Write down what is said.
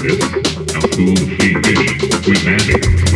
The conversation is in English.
Elvis, El Fool, the Fiend Fish, Quinn Mandy.